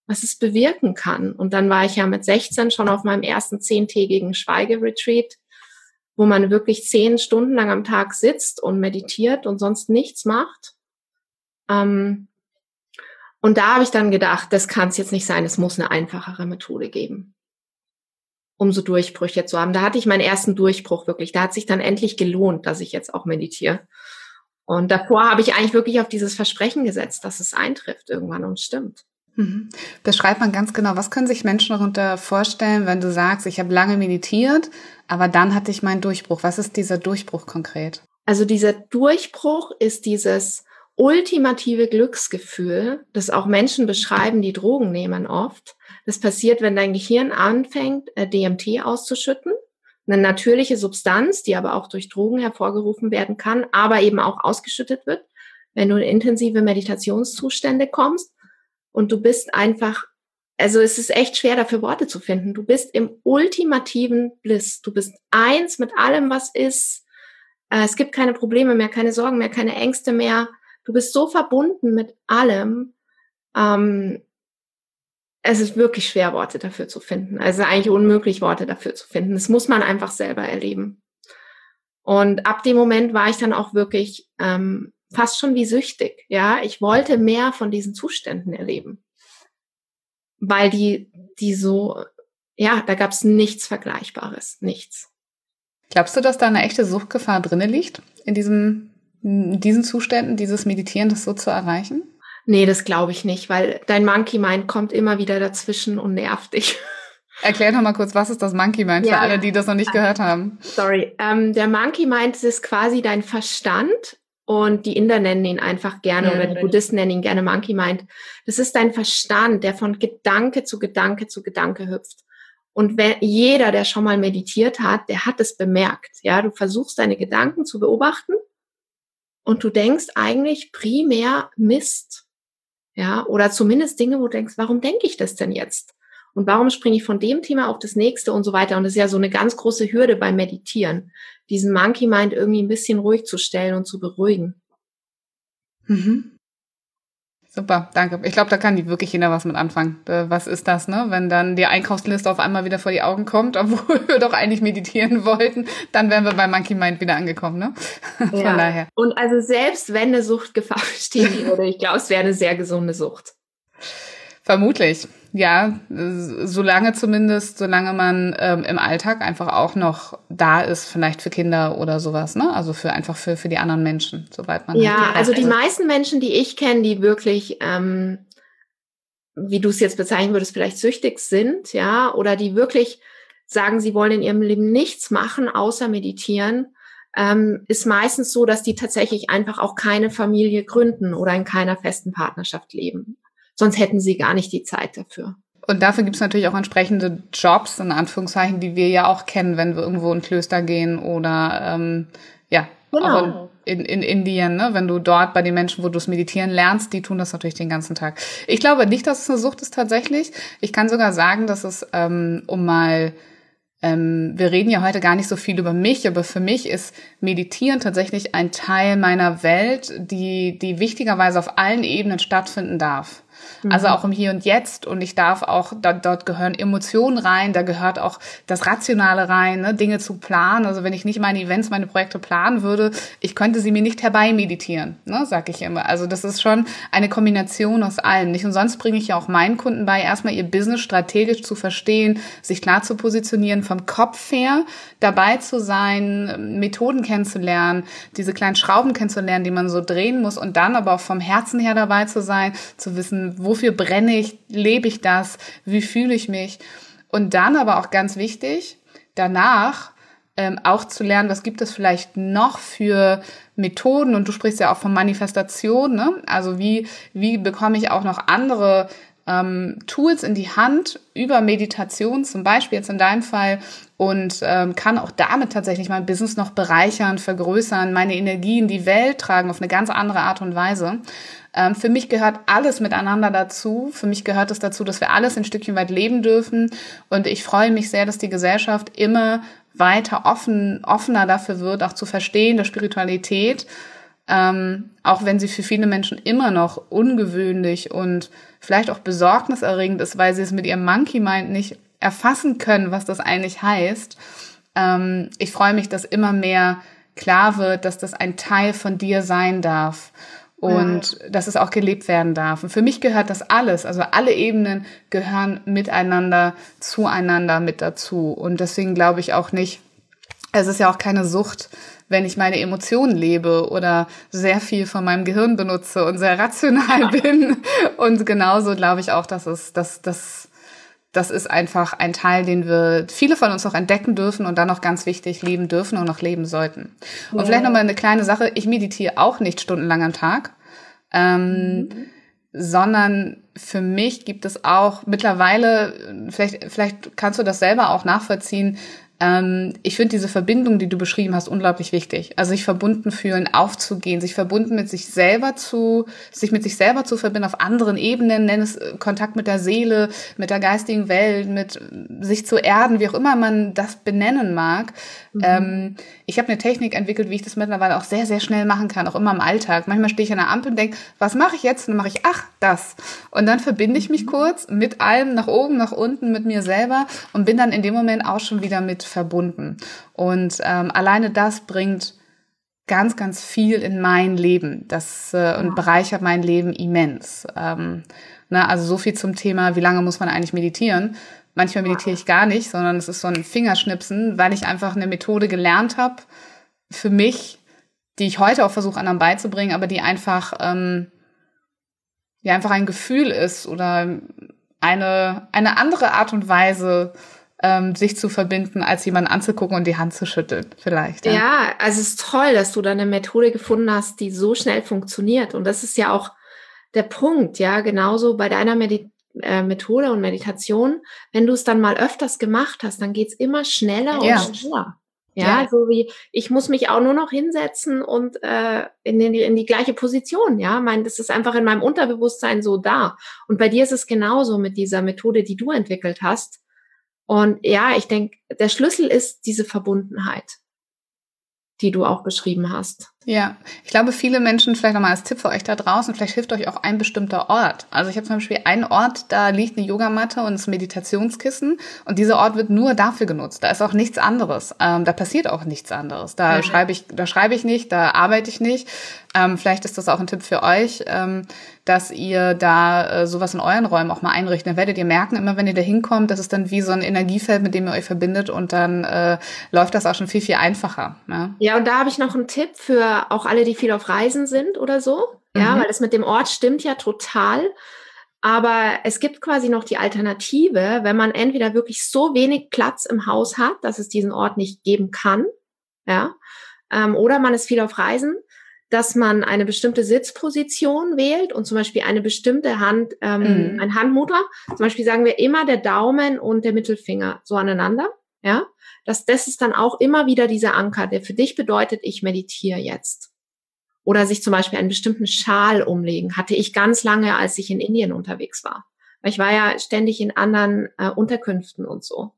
was es bewirken kann. Und dann war ich ja mit 16 schon auf meinem ersten zehntägigen Schweigeretreat, wo man wirklich zehn Stunden lang am Tag sitzt und meditiert und sonst nichts macht. Ähm, und da habe ich dann gedacht, das kann es jetzt nicht sein, es muss eine einfachere Methode geben, um so Durchbrüche zu haben. Da hatte ich meinen ersten Durchbruch wirklich. Da hat sich dann endlich gelohnt, dass ich jetzt auch meditiere. Und davor habe ich eigentlich wirklich auf dieses Versprechen gesetzt, dass es eintrifft irgendwann und stimmt. Mhm. Beschreibt man ganz genau, was können sich Menschen darunter vorstellen, wenn du sagst, ich habe lange meditiert, aber dann hatte ich meinen Durchbruch. Was ist dieser Durchbruch konkret? Also dieser Durchbruch ist dieses ultimative Glücksgefühl, das auch Menschen beschreiben, die Drogen nehmen oft. Das passiert, wenn dein Gehirn anfängt, äh, DMT auszuschütten, eine natürliche Substanz, die aber auch durch Drogen hervorgerufen werden kann, aber eben auch ausgeschüttet wird, wenn du in intensive Meditationszustände kommst und du bist einfach, also es ist echt schwer dafür Worte zu finden. Du bist im ultimativen Bliss. Du bist eins mit allem, was ist. Äh, es gibt keine Probleme mehr, keine Sorgen mehr, keine Ängste mehr. Du bist so verbunden mit allem. Ähm, es ist wirklich schwer, Worte dafür zu finden. Also eigentlich unmöglich, Worte dafür zu finden. Das muss man einfach selber erleben. Und ab dem Moment war ich dann auch wirklich ähm, fast schon wie süchtig. Ja, ich wollte mehr von diesen Zuständen erleben, weil die, die so, ja, da gab es nichts Vergleichbares, nichts. Glaubst du, dass da eine echte Suchtgefahr drinne liegt, in diesem, in diesen Zuständen, dieses Meditieren, das so zu erreichen? Nee, das glaube ich nicht, weil dein Monkey Mind kommt immer wieder dazwischen und nervt dich. Erklär doch mal kurz, was ist das Monkey Mind ja, für alle, die das noch nicht gehört haben? Sorry. Ähm, der Monkey Mind ist quasi dein Verstand und die Inder nennen ihn einfach gerne, ja, oder die Buddhisten nennen ihn gerne Monkey Mind. Das ist dein Verstand, der von Gedanke zu Gedanke zu Gedanke hüpft. Und wenn, jeder, der schon mal meditiert hat, der hat es bemerkt. Ja, du versuchst deine Gedanken zu beobachten und du denkst eigentlich primär Mist. Ja, oder zumindest Dinge, wo du denkst, warum denke ich das denn jetzt? Und warum springe ich von dem Thema auf das nächste und so weiter? Und das ist ja so eine ganz große Hürde beim Meditieren, diesen Monkey Mind irgendwie ein bisschen ruhig zu stellen und zu beruhigen. Mhm. Super, danke. Ich glaube, da kann die wirklich jeder was mit anfangen. Äh, was ist das, ne? Wenn dann die Einkaufsliste auf einmal wieder vor die Augen kommt, obwohl wir doch eigentlich meditieren wollten, dann wären wir bei Monkey Mind wieder angekommen, ne? Von ja. daher. Und also selbst wenn eine Suchtgefahr bestehen würde, ich glaube, es wäre eine sehr gesunde Sucht. Vermutlich, ja, solange zumindest, solange man ähm, im Alltag einfach auch noch da ist, vielleicht für Kinder oder sowas, ne? Also für einfach für, für die anderen Menschen, soweit man. Ja, halt also die also meisten Menschen, die ich kenne, die wirklich, ähm, wie du es jetzt bezeichnen würdest, vielleicht süchtig sind, ja, oder die wirklich sagen, sie wollen in ihrem Leben nichts machen, außer meditieren, ähm, ist meistens so, dass die tatsächlich einfach auch keine Familie gründen oder in keiner festen Partnerschaft leben sonst hätten sie gar nicht die Zeit dafür. Und dafür gibt es natürlich auch entsprechende Jobs, in Anführungszeichen, die wir ja auch kennen, wenn wir irgendwo in Klöster gehen oder ähm, ja, genau. auch in, in, in Indien, ne? wenn du dort bei den Menschen, wo du es meditieren lernst, die tun das natürlich den ganzen Tag. Ich glaube nicht, dass es eine Sucht ist tatsächlich. Ich kann sogar sagen, dass es, ähm, um mal ähm, wir reden ja heute gar nicht so viel über mich, aber für mich ist Meditieren tatsächlich ein Teil meiner Welt, die, die wichtigerweise auf allen Ebenen stattfinden darf. Also mhm. auch im Hier und Jetzt. Und ich darf auch, da, dort gehören Emotionen rein, da gehört auch das Rationale rein, ne? Dinge zu planen. Also wenn ich nicht meine Events, meine Projekte planen würde, ich könnte sie mir nicht herbeimeditieren, ne? sag ich immer. Also das ist schon eine Kombination aus allem. Nicht umsonst bringe ich ja auch meinen Kunden bei, erstmal ihr Business strategisch zu verstehen, sich klar zu positionieren, vom Kopf her dabei zu sein, Methoden kennenzulernen, diese kleinen Schrauben kennenzulernen, die man so drehen muss und dann aber auch vom Herzen her dabei zu sein, zu wissen, wofür brenne ich, lebe ich das, wie fühle ich mich. Und dann aber auch ganz wichtig, danach ähm, auch zu lernen, was gibt es vielleicht noch für Methoden und du sprichst ja auch von Manifestation, ne? also wie, wie bekomme ich auch noch andere ähm, Tools in die Hand über Meditation, zum Beispiel jetzt in deinem Fall, und ähm, kann auch damit tatsächlich mein Business noch bereichern, vergrößern, meine Energie in die Welt tragen auf eine ganz andere Art und Weise. Ähm, für mich gehört alles miteinander dazu. Für mich gehört es dazu, dass wir alles ein Stückchen weit leben dürfen. Und ich freue mich sehr, dass die Gesellschaft immer weiter offen, offener dafür wird, auch zu verstehen, dass Spiritualität, ähm, auch wenn sie für viele Menschen immer noch ungewöhnlich und vielleicht auch besorgniserregend ist, weil sie es mit ihrem Monkey Mind nicht erfassen können, was das eigentlich heißt. Ähm, ich freue mich, dass immer mehr klar wird, dass das ein Teil von dir sein darf und ja. dass es auch gelebt werden darf. Und für mich gehört das alles, also alle Ebenen gehören miteinander, zueinander mit dazu. Und deswegen glaube ich auch nicht, es ist ja auch keine Sucht, wenn ich meine Emotionen lebe oder sehr viel von meinem Gehirn benutze und sehr rational bin. Und genauso glaube ich auch, dass es, dass, dass das ist einfach ein Teil, den wir viele von uns noch entdecken dürfen und dann noch ganz wichtig leben dürfen und noch leben sollten. Und ja. vielleicht nochmal eine kleine Sache. Ich meditiere auch nicht stundenlang am Tag, ähm, mhm. sondern für mich gibt es auch mittlerweile, vielleicht, vielleicht kannst du das selber auch nachvollziehen, ähm, ich finde diese Verbindung, die du beschrieben hast, unglaublich wichtig. Also sich verbunden fühlen, aufzugehen, sich verbunden mit sich selber zu, sich mit sich selber zu verbinden auf anderen Ebenen, nenn es äh, Kontakt mit der Seele, mit der geistigen Welt, mit sich zu erden, wie auch immer man das benennen mag. Mhm. Ähm, ich habe eine Technik entwickelt, wie ich das mittlerweile auch sehr, sehr schnell machen kann, auch immer im Alltag. Manchmal stehe ich an der Ampel und denke, was mache ich jetzt? Und dann mache ich, ach, das. Und dann verbinde ich mich kurz mit allem, nach oben, nach unten, mit mir selber und bin dann in dem Moment auch schon wieder mit verbunden. Und ähm, alleine das bringt ganz, ganz viel in mein Leben. Das äh, und bereichert mein Leben immens. Ähm, ne, also so viel zum Thema, wie lange muss man eigentlich meditieren? Manchmal meditiere ich gar nicht, sondern es ist so ein Fingerschnipsen, weil ich einfach eine Methode gelernt habe für mich, die ich heute auch versuche anderen beizubringen, aber die einfach ähm, ja einfach ein Gefühl ist oder eine eine andere Art und Weise ähm, sich zu verbinden, als jemanden anzugucken und die Hand zu schütteln, vielleicht. Ja. ja, also es ist toll, dass du da eine Methode gefunden hast, die so schnell funktioniert. Und das ist ja auch der Punkt, ja, genauso bei deiner Meditation äh, Methode und Meditation, wenn du es dann mal öfters gemacht hast, dann geht es immer schneller ja. und schneller. Ja, ja, so wie ich muss mich auch nur noch hinsetzen und äh, in, den, in die gleiche Position. Ja, mein, das ist einfach in meinem Unterbewusstsein so da. Und bei dir ist es genauso mit dieser Methode, die du entwickelt hast. Und ja, ich denke, der Schlüssel ist diese Verbundenheit, die du auch beschrieben hast. Ja, ich glaube, viele Menschen, vielleicht nochmal als Tipp für euch da draußen, vielleicht hilft euch auch ein bestimmter Ort. Also ich habe zum Beispiel einen Ort, da liegt eine Yogamatte und ein Meditationskissen und dieser Ort wird nur dafür genutzt. Da ist auch nichts anderes. Ähm, da passiert auch nichts anderes. Da mhm. schreibe ich, da schreibe ich nicht, da arbeite ich nicht. Ähm, vielleicht ist das auch ein Tipp für euch, ähm, dass ihr da äh, sowas in euren Räumen auch mal einrichtet. Dann werdet ihr merken, immer wenn ihr da hinkommt, das ist dann wie so ein Energiefeld, mit dem ihr euch verbindet und dann äh, läuft das auch schon viel, viel einfacher. Ja, ja und da habe ich noch einen Tipp für auch alle, die viel auf Reisen sind oder so. Ja, mhm. weil das mit dem Ort stimmt ja total. Aber es gibt quasi noch die Alternative, wenn man entweder wirklich so wenig Platz im Haus hat, dass es diesen Ort nicht geben kann, ja, ähm, oder man ist viel auf Reisen, dass man eine bestimmte Sitzposition wählt und zum Beispiel eine bestimmte Hand, ähm, mhm. ein Handmudra. Zum Beispiel sagen wir immer der Daumen und der Mittelfinger so aneinander, ja dass das ist dann auch immer wieder dieser Anker, der für dich bedeutet, ich meditiere jetzt. Oder sich zum Beispiel einen bestimmten Schal umlegen, hatte ich ganz lange, als ich in Indien unterwegs war. Weil ich war ja ständig in anderen äh, Unterkünften und so.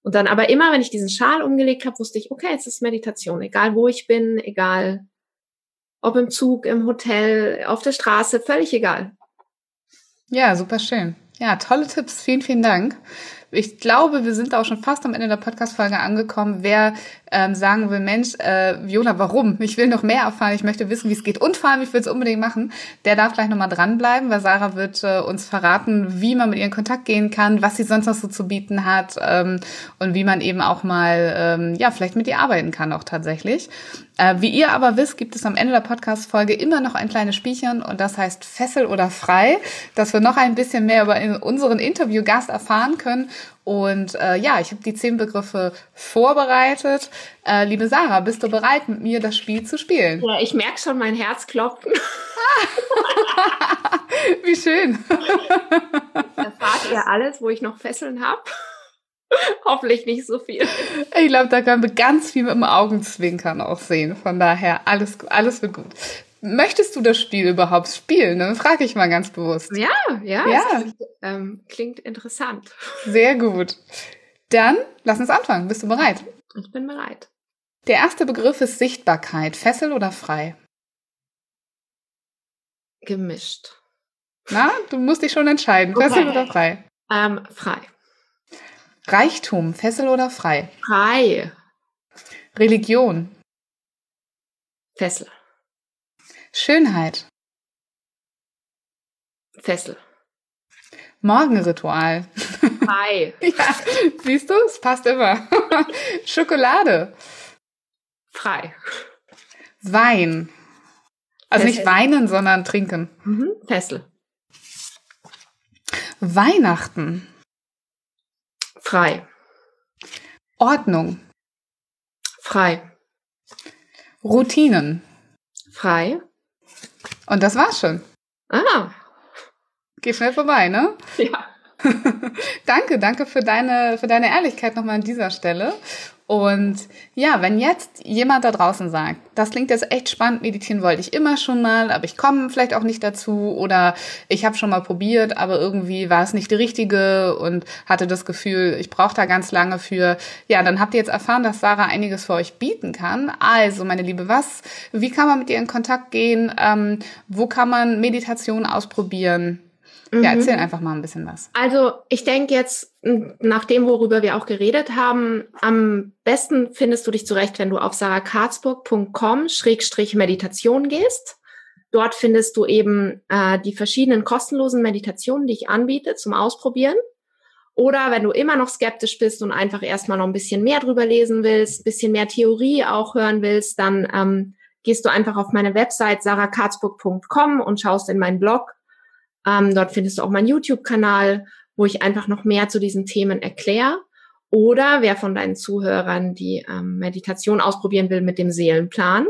Und dann aber immer, wenn ich diesen Schal umgelegt habe, wusste ich, okay, es ist Meditation, egal wo ich bin, egal ob im Zug, im Hotel, auf der Straße, völlig egal. Ja, super schön. Ja, tolle Tipps. Vielen, vielen Dank ich glaube, wir sind auch schon fast am Ende der Podcast-Folge angekommen. Wer ähm, sagen will, Mensch, äh, Viola, warum? Ich will noch mehr erfahren, ich möchte wissen, wie es geht und vor allem, ich will es unbedingt machen, der darf gleich nochmal dranbleiben, weil Sarah wird äh, uns verraten, wie man mit ihr in Kontakt gehen kann, was sie sonst noch so zu bieten hat ähm, und wie man eben auch mal, ähm, ja, vielleicht mit ihr arbeiten kann auch tatsächlich. Äh, wie ihr aber wisst, gibt es am Ende der Podcast-Folge immer noch ein kleines Spielchen und das heißt Fessel oder Frei, dass wir noch ein bisschen mehr über unseren Interviewgast erfahren können. Und äh, ja, ich habe die zehn Begriffe vorbereitet. Äh, liebe Sarah, bist du bereit, mit mir das Spiel zu spielen? Ja, ich merke schon mein Herz klopfen. Wie schön. Erfahrt ihr alles, wo ich noch Fesseln habe? Hoffentlich nicht so viel. Ich glaube, da können wir ganz viel mit dem Augenzwinkern auch sehen. Von daher, alles, alles wird gut. Möchtest du das Spiel überhaupt spielen? Dann frage ich mal ganz bewusst. Ja, ja. ja. Ist, ähm, klingt interessant. Sehr gut. Dann lass uns anfangen. Bist du bereit? Ich bin bereit. Der erste Begriff ist Sichtbarkeit. Fessel oder frei? Gemischt. Na, du musst dich schon entscheiden. Okay. Fessel oder frei? Ähm, frei. Reichtum. Fessel oder frei? Frei. Religion. Fessel. Schönheit. Fessel. Morgenritual. Hi. ja, siehst du, es passt immer. Schokolade. Frei. Wein. Also Fessel. nicht weinen, sondern trinken. Mhm. Fessel. Weihnachten. Frei. Ordnung. Frei. Routinen. Frei. Und das war's schon. Ah. Geht schnell vorbei, ne? Ja. danke, danke für deine, für deine Ehrlichkeit nochmal an dieser Stelle. Und ja, wenn jetzt jemand da draußen sagt, das klingt jetzt echt spannend, meditieren wollte ich immer schon mal, aber ich komme vielleicht auch nicht dazu oder ich habe schon mal probiert, aber irgendwie war es nicht die richtige und hatte das Gefühl, ich brauche da ganz lange für. Ja, dann habt ihr jetzt erfahren, dass Sarah einiges für euch bieten kann. Also, meine Liebe, was, wie kann man mit ihr in Kontakt gehen? Ähm, wo kann man Meditation ausprobieren? Ja, mhm. erzähl einfach mal ein bisschen was. Also ich denke jetzt, nach dem, worüber wir auch geredet haben, am besten findest du dich zurecht, wenn du auf sarahkarzburg.com-meditation gehst. Dort findest du eben äh, die verschiedenen kostenlosen Meditationen, die ich anbiete zum Ausprobieren. Oder wenn du immer noch skeptisch bist und einfach erstmal noch ein bisschen mehr drüber lesen willst, bisschen mehr Theorie auch hören willst, dann ähm, gehst du einfach auf meine Website sarahkarzburg.com und schaust in meinen Blog ähm, dort findest du auch meinen YouTube-Kanal, wo ich einfach noch mehr zu diesen Themen erkläre. Oder wer von deinen Zuhörern die ähm, Meditation ausprobieren will mit dem Seelenplan,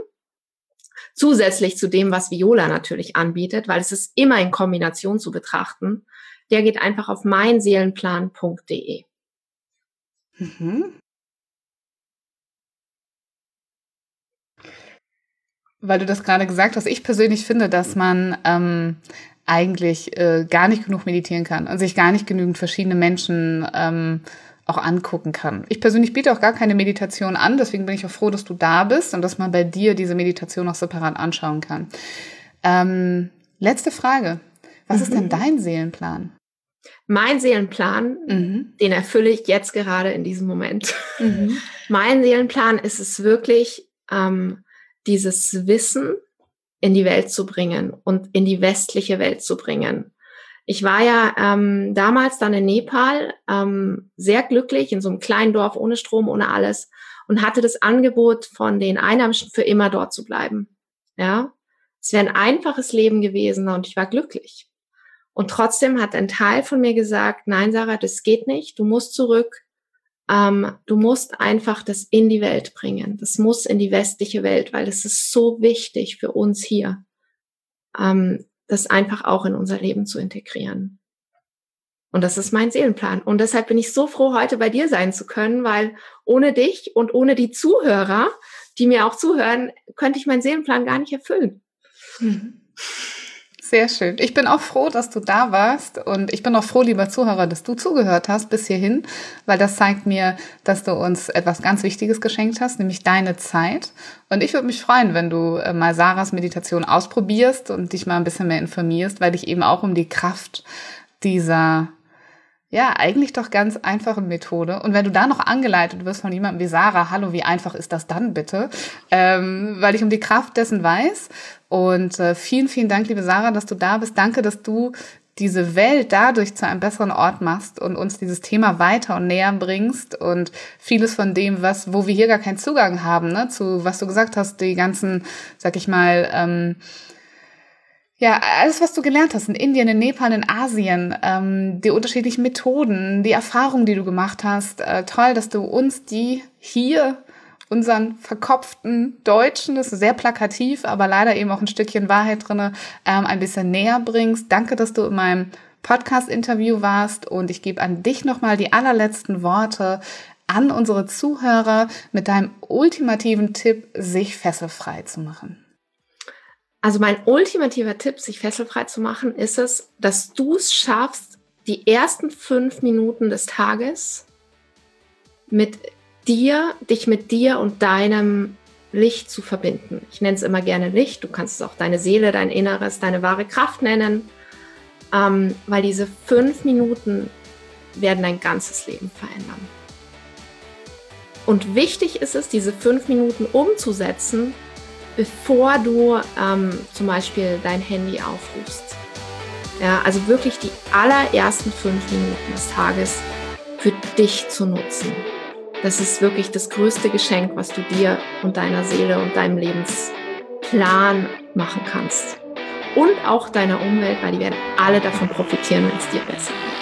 zusätzlich zu dem, was Viola natürlich anbietet, weil es ist immer in Kombination zu betrachten, der geht einfach auf meinseelenplan.de. Mhm. weil du das gerade gesagt hast, ich persönlich finde, dass man ähm, eigentlich äh, gar nicht genug meditieren kann und sich gar nicht genügend verschiedene Menschen ähm, auch angucken kann. Ich persönlich biete auch gar keine Meditation an, deswegen bin ich auch froh, dass du da bist und dass man bei dir diese Meditation auch separat anschauen kann. Ähm, letzte Frage. Was mhm. ist denn mhm. dein Seelenplan? Mein Seelenplan, mhm. den erfülle ich jetzt gerade in diesem Moment. Mhm. Mein Seelenplan ist es wirklich, ähm, dieses Wissen in die Welt zu bringen und in die westliche Welt zu bringen. Ich war ja ähm, damals dann in Nepal ähm, sehr glücklich in so einem kleinen Dorf ohne Strom, ohne alles und hatte das Angebot von den Einheimischen für immer dort zu bleiben. Ja, es wäre ein einfaches Leben gewesen und ich war glücklich. Und trotzdem hat ein Teil von mir gesagt, nein, Sarah, das geht nicht. Du musst zurück ähm, du musst einfach das in die Welt bringen. Das muss in die westliche Welt, weil es ist so wichtig für uns hier, ähm, das einfach auch in unser Leben zu integrieren. Und das ist mein Seelenplan. Und deshalb bin ich so froh, heute bei dir sein zu können, weil ohne dich und ohne die Zuhörer, die mir auch zuhören, könnte ich meinen Seelenplan gar nicht erfüllen. Mhm. Sehr schön. Ich bin auch froh, dass du da warst und ich bin auch froh, lieber Zuhörer, dass du zugehört hast bis hierhin, weil das zeigt mir, dass du uns etwas ganz Wichtiges geschenkt hast, nämlich deine Zeit. Und ich würde mich freuen, wenn du äh, mal Sarahs Meditation ausprobierst und dich mal ein bisschen mehr informierst, weil dich eben auch um die Kraft dieser ja, eigentlich doch ganz einfache Methode. Und wenn du da noch angeleitet wirst von jemandem wie Sarah, hallo, wie einfach ist das dann bitte? Ähm, weil ich um die Kraft dessen weiß. Und äh, vielen, vielen Dank, liebe Sarah, dass du da bist. Danke, dass du diese Welt dadurch zu einem besseren Ort machst und uns dieses Thema weiter und näher bringst und vieles von dem, was, wo wir hier gar keinen Zugang haben, ne, zu was du gesagt hast, die ganzen, sag ich mal, ähm, ja, alles, was du gelernt hast in Indien, in Nepal, in Asien, ähm, die unterschiedlichen Methoden, die Erfahrungen, die du gemacht hast. Äh, toll, dass du uns die hier, unseren verkopften Deutschen, das ist sehr plakativ, aber leider eben auch ein Stückchen Wahrheit drinne, ähm, ein bisschen näher bringst. Danke, dass du in meinem Podcast-Interview warst und ich gebe an dich nochmal die allerletzten Worte an unsere Zuhörer mit deinem ultimativen Tipp, sich fesselfrei zu machen. Also mein ultimativer Tipp, sich fesselfrei zu machen, ist es, dass du es schaffst, die ersten fünf Minuten des Tages mit dir, dich mit dir und deinem Licht zu verbinden. Ich nenne es immer gerne Licht. Du kannst es auch deine Seele, dein Inneres, deine wahre Kraft nennen, ähm, weil diese fünf Minuten werden dein ganzes Leben verändern. Und wichtig ist es, diese fünf Minuten umzusetzen bevor du ähm, zum Beispiel dein Handy aufrufst. Ja, also wirklich die allerersten fünf Minuten des Tages für dich zu nutzen. Das ist wirklich das größte Geschenk, was du dir und deiner Seele und deinem Lebensplan machen kannst. Und auch deiner Umwelt, weil die werden alle davon profitieren, wenn es dir besser geht.